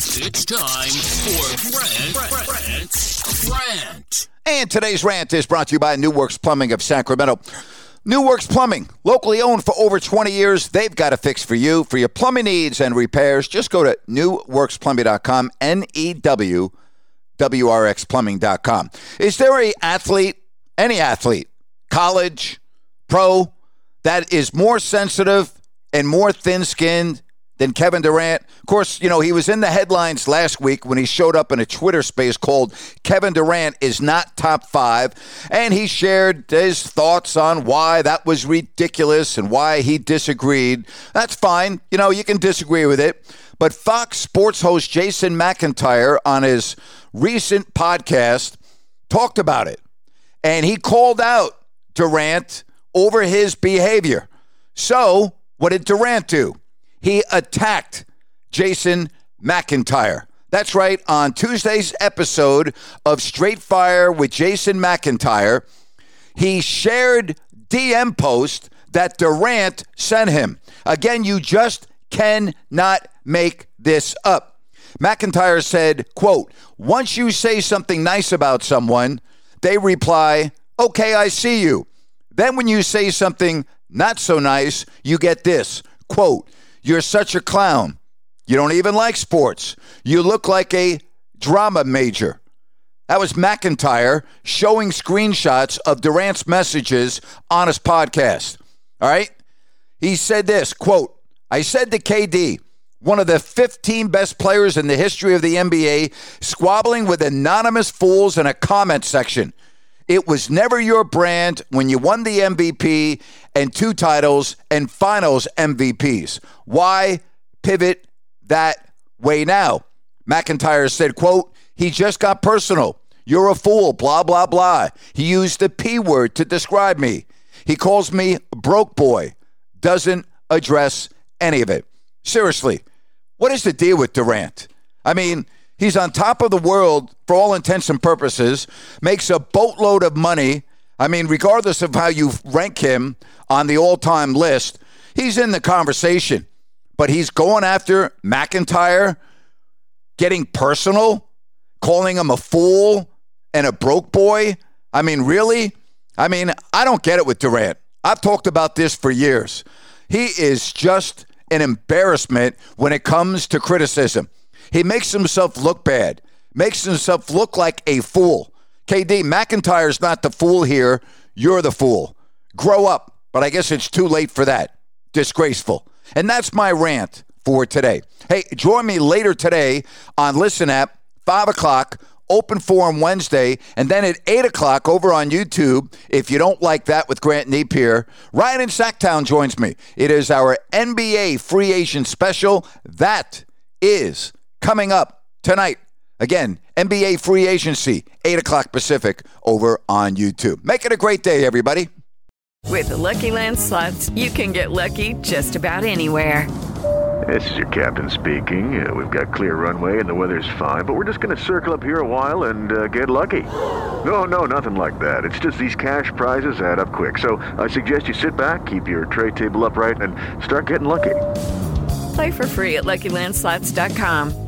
It's time for Grant, Grant, Grant. And today's rant is brought to you by New Works Plumbing of Sacramento. New Works Plumbing, locally owned for over 20 years. They've got a fix for you. For your plumbing needs and repairs, just go to newworksplumbing.com, N E W W R X plumbing.com. Is there a athlete, any athlete, college, pro, that is more sensitive and more thin skinned than Kevin Durant. Of course, you know, he was in the headlines last week when he showed up in a Twitter space called Kevin Durant is not top five. And he shared his thoughts on why that was ridiculous and why he disagreed. That's fine. You know, you can disagree with it. But Fox Sports host Jason McIntyre on his recent podcast talked about it. And he called out Durant over his behavior. So, what did Durant do? He attacked Jason McIntyre. That's right. On Tuesday's episode of Straight Fire with Jason McIntyre, he shared DM post that Durant sent him. Again, you just cannot make this up. McIntyre said, quote, once you say something nice about someone, they reply, okay, I see you. Then when you say something not so nice, you get this, quote, you're such a clown. You don't even like sports. You look like a drama major. That was McIntyre showing screenshots of Durant's messages on his podcast. All right? He said this, quote, I said to KD, one of the 15 best players in the history of the NBA, squabbling with anonymous fools in a comment section. It was never your brand when you won the MVP and two titles and finals MVPs. Why pivot that way now? McIntyre said, quote, he just got personal. You're a fool, blah, blah, blah. He used the P word to describe me. He calls me broke boy. Doesn't address any of it. Seriously, what is the deal with Durant? I mean, He's on top of the world for all intents and purposes, makes a boatload of money. I mean, regardless of how you rank him on the all time list, he's in the conversation. But he's going after McIntyre, getting personal, calling him a fool and a broke boy. I mean, really? I mean, I don't get it with Durant. I've talked about this for years. He is just an embarrassment when it comes to criticism. He makes himself look bad, makes himself look like a fool. KD, McIntyre's not the fool here. You're the fool. Grow up. But I guess it's too late for that. Disgraceful. And that's my rant for today. Hey, join me later today on Listen App, 5 o'clock, Open Forum Wednesday, and then at 8 o'clock over on YouTube. If you don't like that with Grant Napear, Ryan in Sacktown joins me. It is our NBA free agent special. That is coming up tonight. Again, NBA free agency, 8 o'clock Pacific over on YouTube. Make it a great day, everybody. With the Lucky Land slots, you can get lucky just about anywhere. This is your captain speaking. Uh, we've got clear runway and the weather's fine, but we're just going to circle up here a while and uh, get lucky. No, no, nothing like that. It's just these cash prizes add up quick. So I suggest you sit back, keep your tray table upright, and start getting lucky. Play for free at LuckyLandSlots.com.